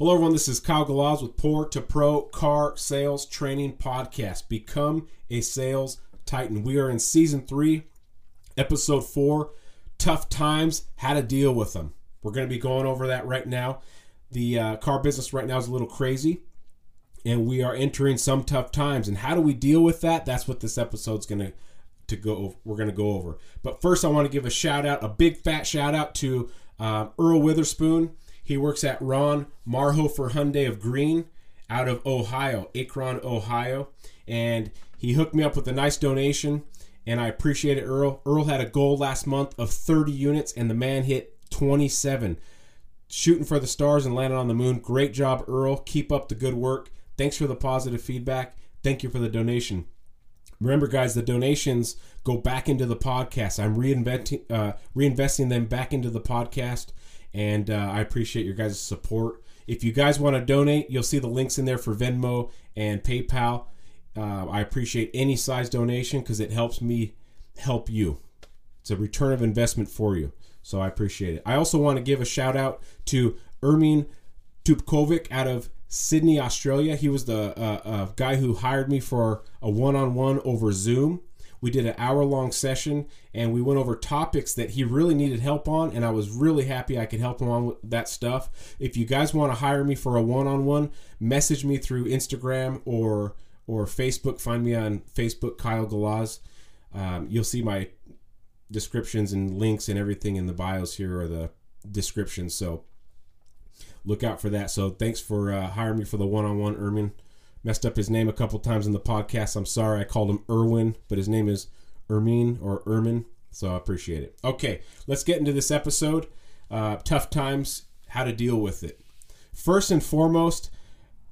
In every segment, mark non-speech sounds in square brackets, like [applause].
Hello, everyone. This is Kyle Galaz with Poor to Pro Car Sales Training Podcast. Become a sales titan. We are in season three, episode four Tough Times, How to Deal with Them. We're going to be going over that right now. The uh, car business right now is a little crazy, and we are entering some tough times. And how do we deal with that? That's what this episode's going to to go over. we're going to go over but first i want to give a shout out a big fat shout out to uh, earl witherspoon he works at Ron Marhofer Hyundai of Green out of Ohio, Akron, Ohio. And he hooked me up with a nice donation, and I appreciate it, Earl. Earl had a goal last month of 30 units, and the man hit 27. Shooting for the stars and landing on the moon. Great job, Earl. Keep up the good work. Thanks for the positive feedback. Thank you for the donation. Remember, guys, the donations go back into the podcast. I'm reinventing, uh, reinvesting them back into the podcast and uh, I appreciate your guys' support. If you guys want to donate, you'll see the links in there for Venmo and PayPal. Uh, I appreciate any size donation because it helps me help you. It's a return of investment for you. So I appreciate it. I also want to give a shout out to Ermin Tupkovic out of Sydney, Australia. He was the uh, uh, guy who hired me for a one on one over Zoom. We did an hour long session and we went over topics that he really needed help on, and I was really happy I could help him on with that stuff. If you guys want to hire me for a one on one, message me through Instagram or or Facebook. Find me on Facebook, Kyle Galaz. Um, you'll see my descriptions and links and everything in the bios here or the descriptions. So look out for that. So thanks for uh, hiring me for the one on one, Ermin messed up his name a couple times in the podcast. I'm sorry. I called him Erwin, but his name is Ermine or Ermin. So I appreciate it. Okay, let's get into this episode. Uh, tough times, how to deal with it. First and foremost,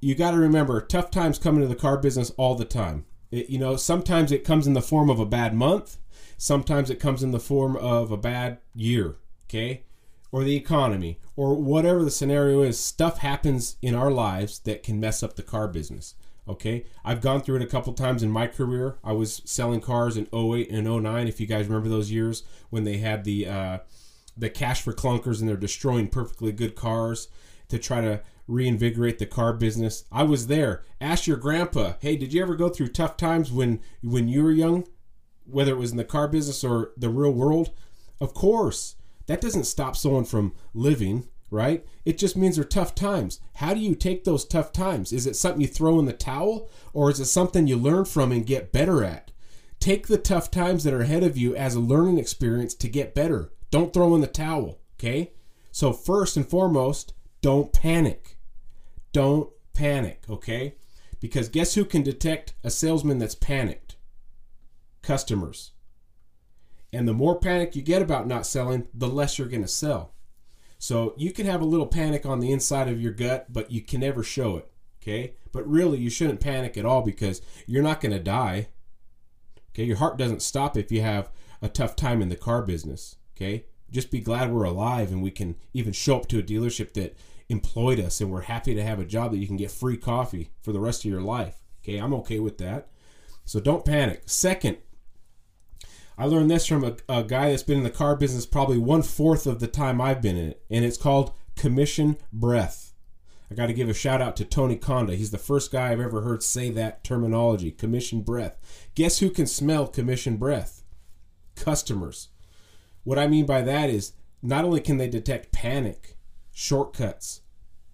you got to remember tough times come into the car business all the time. It, you know, sometimes it comes in the form of a bad month, sometimes it comes in the form of a bad year, okay? Or the economy, or whatever the scenario is. Stuff happens in our lives that can mess up the car business. Okay, I've gone through it a couple times in my career. I was selling cars in 08 and 09. If you guys remember those years when they had the uh, the cash for clunkers and they're destroying perfectly good cars to try to reinvigorate the car business. I was there. Ask your grandpa. Hey, did you ever go through tough times when when you were young, whether it was in the car business or the real world? Of course. That doesn't stop someone from living right? It just means they're tough times. How do you take those tough times? Is it something you throw in the towel or is it something you learn from and get better at? Take the tough times that are ahead of you as a learning experience to get better. Don't throw in the towel, okay? So, first and foremost, don't panic. Don't panic, okay? Because guess who can detect a salesman that's panicked? Customers. And the more panic you get about not selling, the less you're going to sell. So you can have a little panic on the inside of your gut, but you can never show it. Okay? But really, you shouldn't panic at all because you're not going to die. Okay? Your heart doesn't stop if you have a tough time in the car business. Okay? Just be glad we're alive and we can even show up to a dealership that employed us and we're happy to have a job that you can get free coffee for the rest of your life. Okay? I'm okay with that. So don't panic. Second, I learned this from a, a guy that's been in the car business probably one fourth of the time I've been in it, and it's called commission breath. I got to give a shout out to Tony Conda. He's the first guy I've ever heard say that terminology, commission breath. Guess who can smell commission breath? Customers. What I mean by that is not only can they detect panic, shortcuts,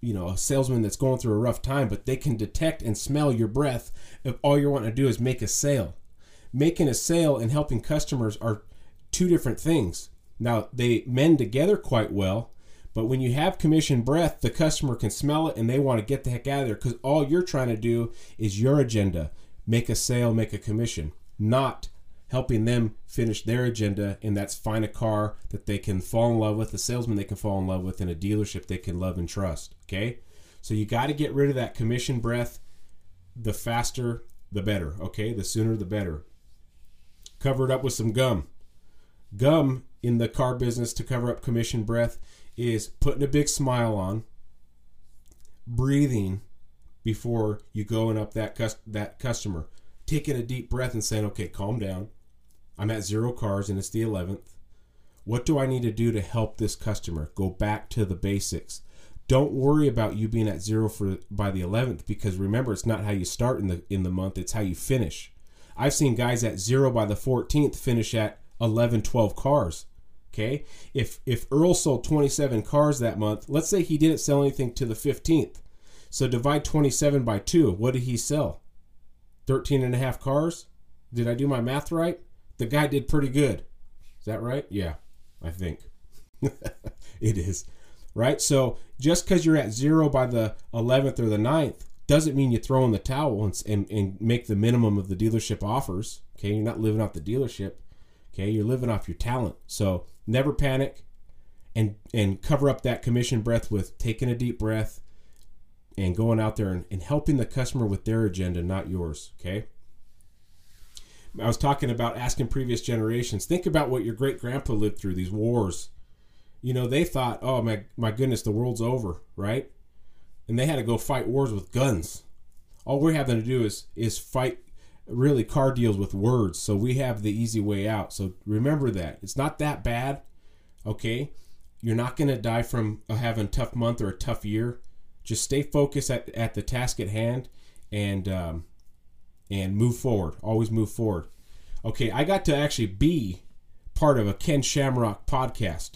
you know, a salesman that's going through a rough time, but they can detect and smell your breath if all you're wanting to do is make a sale making a sale and helping customers are two different things. Now, they mend together quite well, but when you have commission breath, the customer can smell it and they want to get the heck out of there because all you're trying to do is your agenda make a sale, make a commission, not helping them finish their agenda, and that's find a car that they can fall in love with, a salesman they can fall in love with, and a dealership they can love and trust. Okay? So you got to get rid of that commission breath. The faster, the better. Okay? The sooner, the better cover it up with some gum. Gum in the car business to cover up commission breath is putting a big smile on, breathing before you going up that cus- that customer, taking a deep breath and saying, "Okay, calm down. I'm at zero cars and it's the 11th. What do I need to do to help this customer? Go back to the basics. don't worry about you being at zero for by the 11th because remember it's not how you start in the in the month it's how you finish i've seen guys at zero by the 14th finish at 11 12 cars okay? If if earl sold 27 cars that month let's say he didn't sell anything to the 15th so divide 27 by 2 what did he sell? 13 and a half cars? Did i do my math right? The guy did pretty good. Is that right? Yeah i think. [laughs] It is right? So just because you're at zero by the 11th or the 9th doesn't mean you throw in the towel and, and, and make the minimum of the dealership offers. Okay, you're not living off the dealership. Okay, you're living off your talent. So never panic and and cover up that commission breath with taking a deep breath and going out there and, and helping the customer with their agenda, not yours. Okay. I was talking about asking previous generations. Think about what your great grandpa lived through, these wars, you know, they thought, oh my my goodness, the world's over, right? And they had to go fight wars with guns. All we're having to do is is fight really car deals with words. So we have the easy way out. So remember that. It's not that bad. Okay? You're not to die from having a tough month or a tough year. Just stay focused at, at the task at hand and um, and move forward. Always move forward. Okay, I got to actually be part of a Ken Shamrock podcast.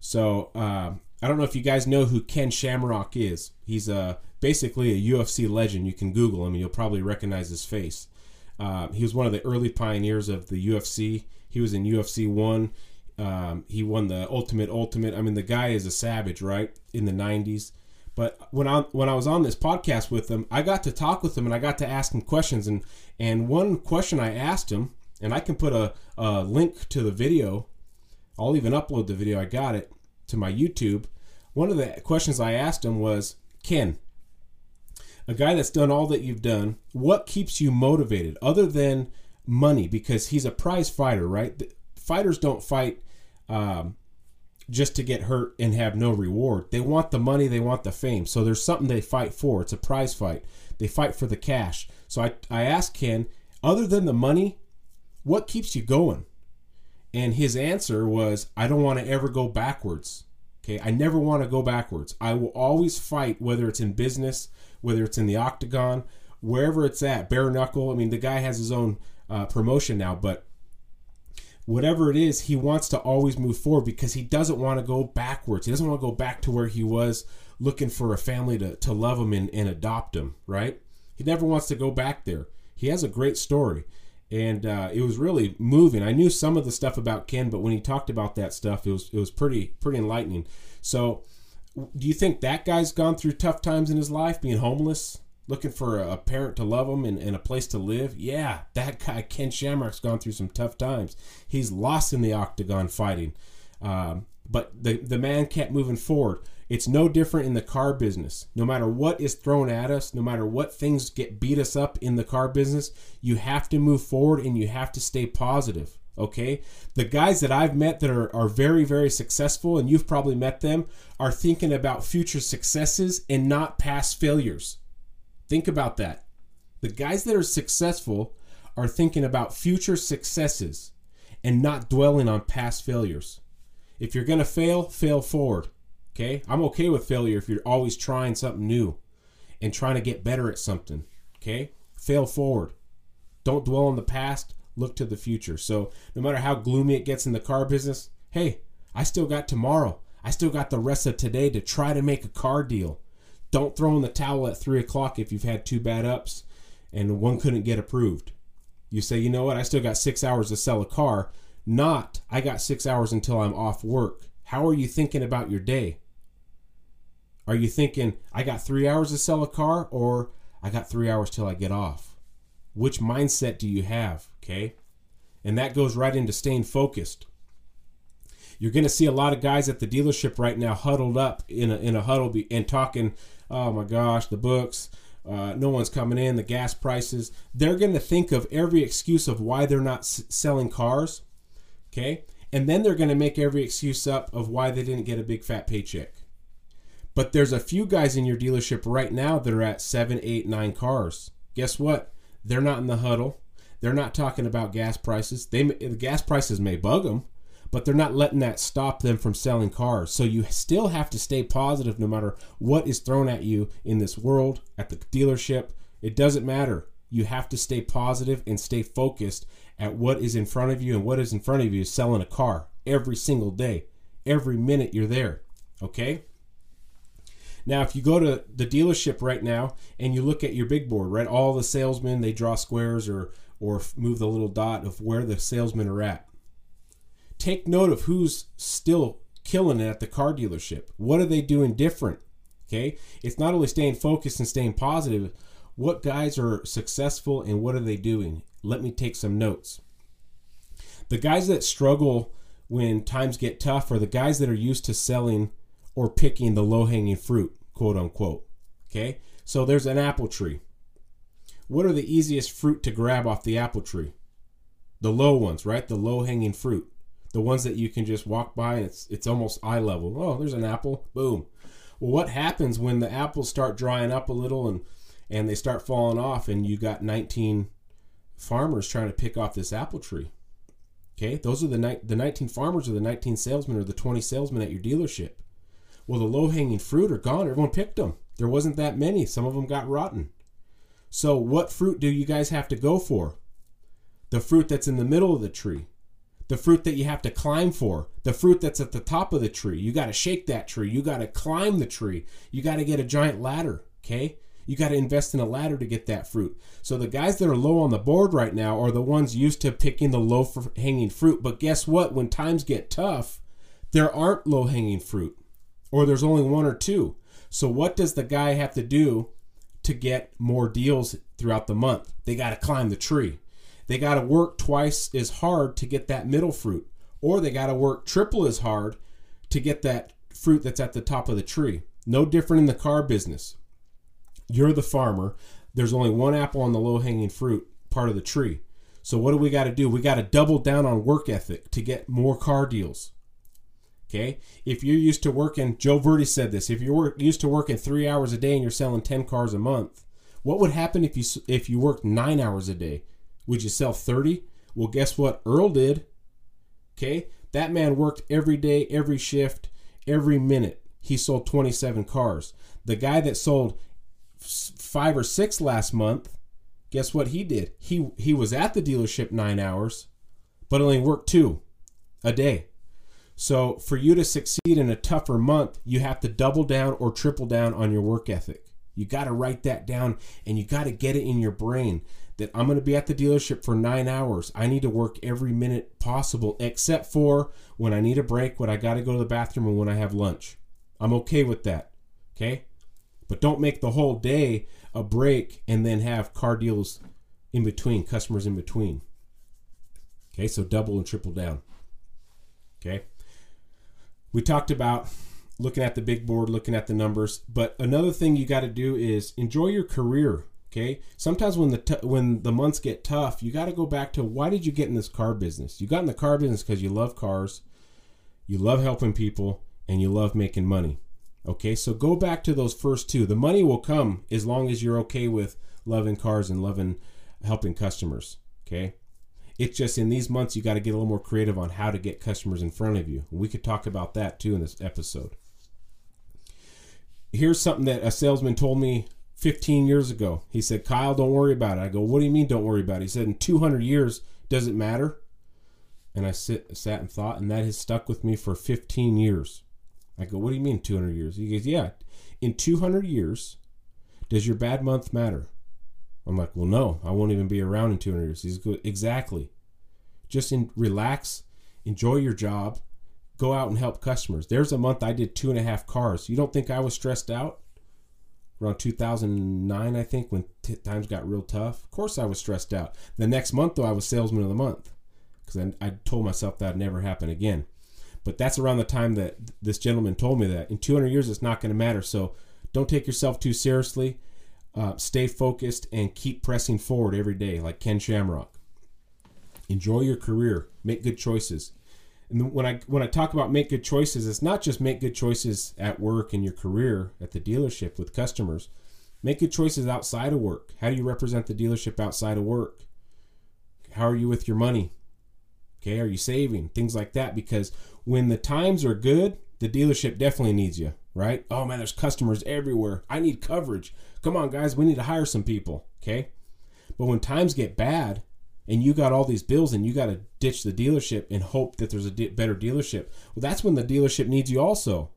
So uh, I don't know if you guys know who Ken Shamrock is. He's a uh, basically a UFC legend. You can Google him and you'll probably recognize his face. Uh, he was one of the early pioneers of the UFC. He was in UFC one. Um, he won the Ultimate Ultimate. I mean, the guy is a savage, right? In the '90s. But when I when I was on this podcast with him, I got to talk with him and I got to ask him questions. And and one question I asked him, and I can put a, a link to the video. I'll even upload the video. I got it to my YouTube, one of the questions I asked him was, Ken, a guy that's done all that you've done, what keeps you motivated other than money? Because he's a prize fighter, right? The fighters don't fight um, just to get hurt and have no reward. They want the money, they want the fame. So there's something they fight for. It's a prize fight. They fight for the cash. So I, I asked Ken, other than the money, what keeps you going? And his answer was, I don't want to ever go backwards. Okay, I never want to go backwards. I will always fight, whether it's in business, whether it's in the octagon, wherever it's at. Bare knuckle. I mean, the guy has his own uh, promotion now, but whatever it is, he wants to always move forward because he doesn't want to go backwards. He doesn't want to go back to where he was looking for a family to, to love him and, and adopt him, right? He never wants to go back there. He has a great story and uh, it was really moving. I knew some of the stuff about Ken, but when he talked about that stuff, it was it was pretty pretty enlightening. So, do you think that guy's gone through tough times in his life, being homeless, looking for a, parent to love him and, and, a place to live? Yeah, that [laughs] guy Ken Shamrock's gone through some tough times. He's lost in the octagon fighting, um, but the the man kept moving forward. It's no different in the car business. No matter what is thrown at us, no matter what things get beat us up in the car business, you have to move forward and you have to stay positive. Okay? The guys that I've met that are, are very, very successful, and you've probably met them, are thinking about future successes and not past failures. Think about that. The guys that are successful are thinking about future successes and not dwelling on past failures. If you're going to fail, fail forward. Okay? I'm okay with failure if you're always trying something new and trying to get better at something. Okay? Fail forward. Don't dwell on the past, look to the future. So, no matter how gloomy it gets in the car business, hey, I still got tomorrow. I still got the rest of today to try to make a car deal. Don't throw in the towel at 3 o'clock if you've had two bad ups and one couldn't get approved. You say, you know what, I still got six hours to sell a car. Not, I got six hours until I'm off work. How are you thinking about your day? Are you thinking, I got three hours to sell a car or I got three hours till I get off? Which mindset do you have? Okay. And that goes right into staying focused. You're going to see a lot of guys at the dealership right now huddled up in a, in a huddle and talking, oh my gosh, the books, uh, no one's coming in, the gas prices. They're going to think of every excuse of why they're not s- selling cars. Okay. And then they're going to make every excuse up of why they didn't get a big fat paycheck. But there's a few guys in your dealership right now that are at seven, eight, nine cars. Guess what? They're not in the huddle. They're not talking about gas prices. They the gas prices may bug them, but they're not letting that stop them from selling cars. So you still have to stay positive no matter what is thrown at you in this world, at the dealership. It doesn't matter. You have to stay positive and stay focused at what is in front of you, and what is in front of you is selling a car every single day, every minute you're there. Okay? Now, if you go to the dealership right now and you look at your big board, right, all the salesmen they draw squares or or move the little dot of where the salesmen are at. Take note of who's still killing it at the car dealership. What are they doing different? Okay, it's not only staying focused and staying positive. What guys are successful and what are they doing? Let me take some notes. The guys that struggle when times get tough are the guys that are used to selling or picking the low hanging fruit, quote unquote. Okay? So there's an apple tree. What are the easiest fruit to grab off the apple tree? The low ones, right? The low hanging fruit. The ones that you can just walk by and it's it's almost eye level. Oh, there's an apple. Boom. Well, what happens when the apples start drying up a little and and they start falling off and you got 19 farmers trying to pick off this apple tree? Okay? Those are the ni- the 19 farmers or the 19 salesmen or the 20 salesmen at your dealership. Well, the low hanging fruit are gone. Everyone picked them. There wasn't that many. Some of them got rotten. So, what fruit do you guys have to go for? The fruit that's in the middle of the tree. The fruit that you have to climb for. The fruit that's at the top of the tree. You got to shake that tree. You got to climb the tree. You got to get a giant ladder. Okay? You got to invest in a ladder to get that fruit. So the guys that are low on the board right now are the ones used to picking the low hanging fruit. But guess what? When times get tough, there aren't low hanging fruit or there's only one or two. So what does the guy have to do to get more deals throughout the month? They got to climb the tree. They got to work twice as hard to get that middle fruit, or they got to work triple as hard to get that fruit that's at the top of the tree. No different in the car business. You're the farmer. There's only one apple on the low hanging fruit part of the tree. So what do we got to do? We got to double down on work ethic to get more car deals. Okay, if you're used to working, Joe Verde said this. If you're used to working three hours a day and you're selling ten cars a month, what would happen if you if you worked nine hours a day? Would you sell thirty? Well, guess what? Earl did. Okay, that man worked every day, every shift, every minute. He sold 27 cars. The guy that sold five or six last month, guess what he did? He he was at the dealership nine hours, but only worked two a day. So for you to succeed in a tougher month, you have to double down or triple down on your work ethic. You got to write that down and you got to get it in your brain that I'm going to be at the dealership for nine hours. I need to work every minute possible, except for when I need a break, when I got to go to the bathroom, and when I have lunch. I'm okay with that. Okay? But don't make the whole day a break and then have car deals in between, customers in between. Okay? So double and triple down. Okay? We talked about looking at the big board, looking at the numbers. But another thing you got to do is enjoy your career. Okay. Sometimes when the t- when the months get tough, you got to go back to why did you get in this car business? You got in the car business because you love cars, you love helping people, and you love making money. Okay. So go back to those first two. The money will come as long as you're okay with loving cars and loving helping customers. Okay. It's just in these months you got to get a little more creative on how to get customers in front of you. We could talk about that too in this episode. Here's something that a salesman told me 15 years ago. He said, "Kyle, don't worry about it." I go, "What do you mean don't worry about it?" He said, "In 200 years, does it matter?" And I sit, sat and thought, and that has stuck with me for 15 years. I go, "What do you mean 200 years?" He goes, "Yeah, in 200 years, does your bad month matter?" I'm like, well, no, I won't even be around in 200 years. He's good. Exactly. Just in, relax, enjoy your job, go out and help customers. There's a month I did two and a half cars. You don't think I was stressed out? Around 2009, I think, when t- times got real tough. Of course, I was stressed out. The next month, though, I was salesman of the month because I, I told myself that'd never happen again. But that's around the time that this gentleman told me that in 200 years, it's not going to matter. So don't take yourself too seriously uh, stay focused and keep pressing forward every day, like Ken Shamrock. Enjoy your career, make good choices. And when I when I talk about make good choices, it's not just make good choices at work in your career at the dealership with customers. Make good choices outside of work. How do you represent the dealership outside of work? How are you with your money? Okay, are you saving? Things like that. Because when the times are good, the dealership definitely needs you, right? Oh man, there's customers everywhere. I need coverage. Come on, guys, we need to hire some people. Okay. But when times get bad and you got all these bills and you got to ditch the dealership and hope that there's a di- better dealership, well, that's when the dealership needs you also.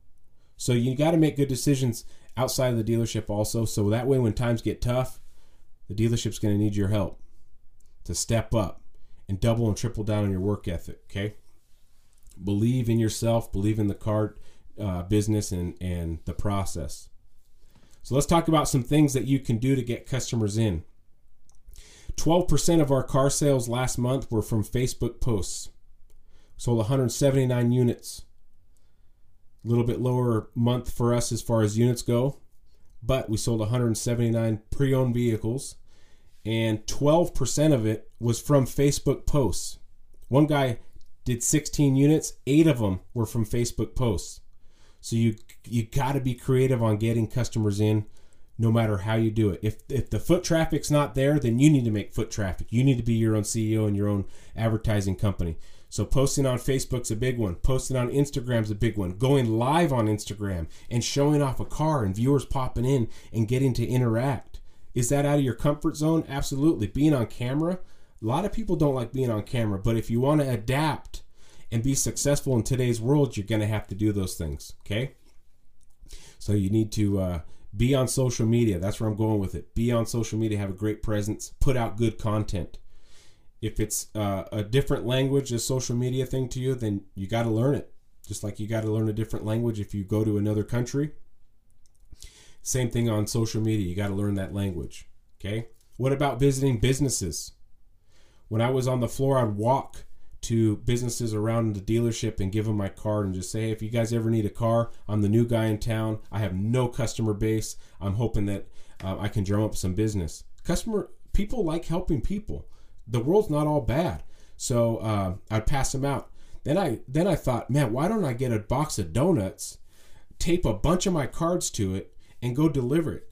So you got to make good decisions outside of the dealership also. So that way, when times get tough, the dealership's going to need your help to step up and double and triple down on your work ethic. Okay. Believe in yourself, believe in the car uh, business and, and the process. So let's talk about some things that you can do to get customers in. 12% of our car sales last month were from Facebook posts. Sold 179 units. A little bit lower month for us as far as units go, but we sold 179 pre owned vehicles, and 12% of it was from Facebook posts. One guy did 16 units, eight of them were from Facebook posts. So you you got to be creative on getting customers in no matter how you do it. If if the foot traffic's not there, then you need to make foot traffic. You need to be your own CEO and your own advertising company. So posting on Facebook's a big one. Posting on Instagram's a big one. Going live on Instagram and showing off a car and viewers popping in and getting to interact. Is that out of your comfort zone? Absolutely. Being on camera, a lot of people don't like being on camera, but if you want to adapt and be successful in today's world, you're going to have to do those things, okay? So you need to uh, be on social media. That's where I'm going with it. Be on social media, have a great presence, put out good content. If it's uh, a different language, a social media thing to you, then you got to learn it. Just like you got to learn a different language if you go to another country. Same thing on social media. You got to learn that language. Okay. What about visiting businesses? When I was on the floor, I'd walk to businesses around the dealership and give them my card and just say, hey, if you guys ever need a car, I'm the new guy in town. I have no customer base. I'm hoping that uh, I can drum up some business. Customer people like helping people. The world's not all bad, so uh, I'd pass them out. Then I then I thought, man, why don't I get a box of donuts, tape a bunch of my cards to it, and go deliver it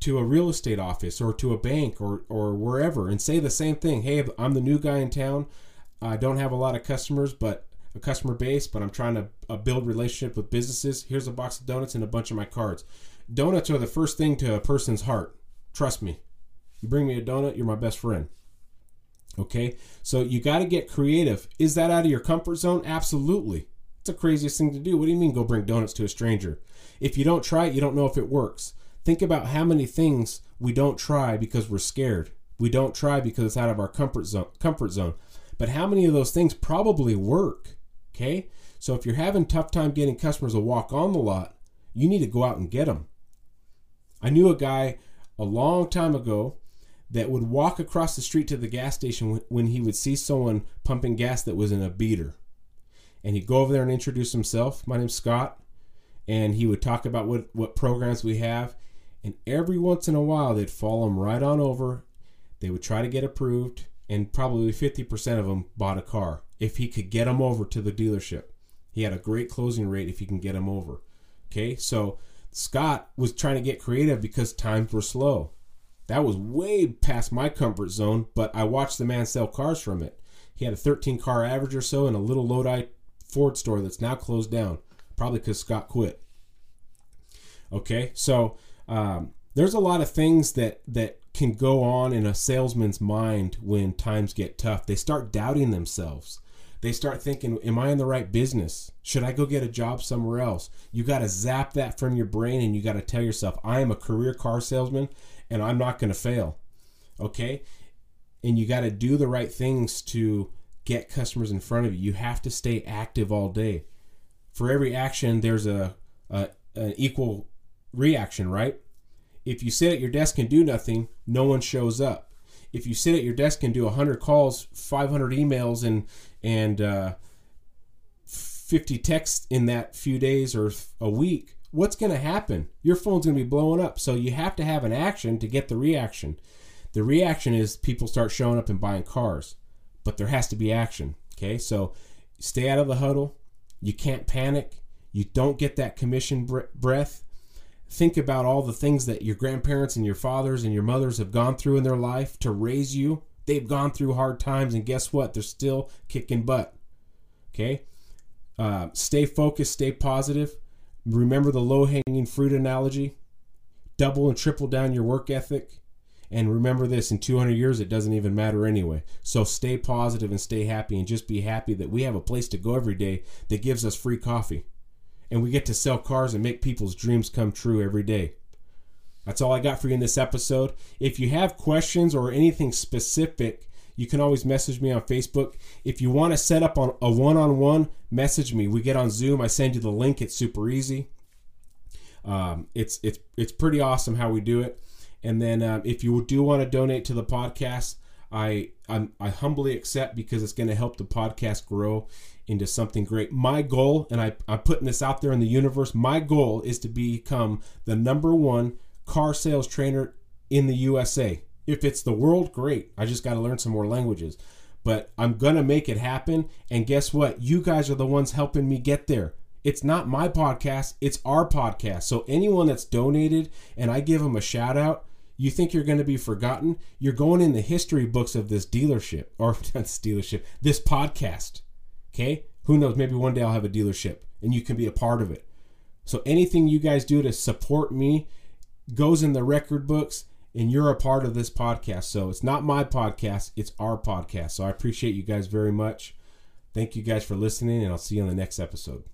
to a real estate office or to a bank or or wherever, and say the same thing. Hey, I'm the new guy in town. I don't have a lot of customers, but a customer base, but I'm trying to uh, build relationship with businesses. Here's a box of donuts and a bunch of my cards. Donuts are the first thing to a person's heart. Trust me. You bring me a donut, you're my best friend. Okay? So you got to get creative. Is that out of your comfort zone? Absolutely. It's the craziest thing to do. What do you mean go bring donuts to a stranger? If you don't try it, you don't know if it works. Think about how many things we don't try because we're scared. We don't try because it's out of our comfort zone. Comfort zone. But how many of those things probably work? Okay? So if you're having tough time getting customers to walk on the lot, you need to go out and get them. I knew a guy a long time ago that would walk across the street to the gas station when he would see someone pumping gas that was in a beater. And he'd go over there and introduce himself. My name's Scott. And he would talk about what, what programs we have. And every once in a while, they'd follow him right on over. They would try to get approved and probably 50% of them bought a car if he could get them over to the dealership. He had a great closing rate if he can get them over. Okay, so Scott was trying to get creative because times were slow. That was way past my comfort zone, but I watched the man sell cars from it. He had a 13 car average or so in a little Lodi Ford store that's now closed down, probably because Scott quit. Okay, so um, there's a lot of things that that can go on in a salesman's mind when times get tough. They start doubting themselves. They start thinking, Am I in the right business? Should I go get a job somewhere else? You got to zap that from your brain and you got to tell yourself, I am a career car salesman and I'm not going to fail. Okay? And you got to do the right things to get customers in front of you. You have to stay active all day. For every action, there's a, a an equal reaction, right? If you sit at your desk and do nothing, no one shows up. If you sit at your desk and do 100 calls, 500 emails, and and uh, 50 texts in that few days or a week, what's going to happen? Your phone's going to be blowing up. So you have to have an action to get the reaction. The reaction is people start showing up and buying cars, but there has to be action. Okay, so stay out of the huddle. You can't panic. You don't get that commission breath think about all the things that your grandparents and your fathers and your mothers have gone through in their life to raise you. They've gone through hard times, and guess what? They're still kicking butt. Okay? Uh, stay focused, stay positive. Remember the low hanging fruit analogy. Double and triple down your work ethic. And remember this in 200 years, it doesn't even matter anyway. So stay positive and stay happy and just be happy that we have a place to go every day that gives us free coffee. And we get to sell cars and make people's dreams come true every day. That's all I got for you in this episode. If you have questions or anything specific, you can always message me on Facebook. If you want to set up on a one-on-one, message me. We get on Zoom. I send you the link. It's super easy. Um, it's it's it's pretty awesome how we do it. And then um, if you do want to donate to the podcast, I I'm, i humbly accept because it's going to help the podcast grow into something great. My goal, and I, I'm putting this out there in the universe, my goal is to become the number one car sales trainer in the USA. If it's the world, great. I just got to learn some more languages. But I'm going to make it happen. And guess what? You guys are the ones helping me get there. It's not my podcast, it's our podcast. So anyone that's donated and I give them a shout out, you think you're going to be forgotten? You're going in the history books of this dealership or [laughs] this dealership, this podcast. Okay? Who knows? Maybe one day I'll have a dealership and you can be a part of it. So anything you guys do to support me goes in the record books and you're a part of this podcast. So it's not my podcast, it's our podcast. So I appreciate you guys very much. Thank you guys for listening, and I'll see you on the next episode.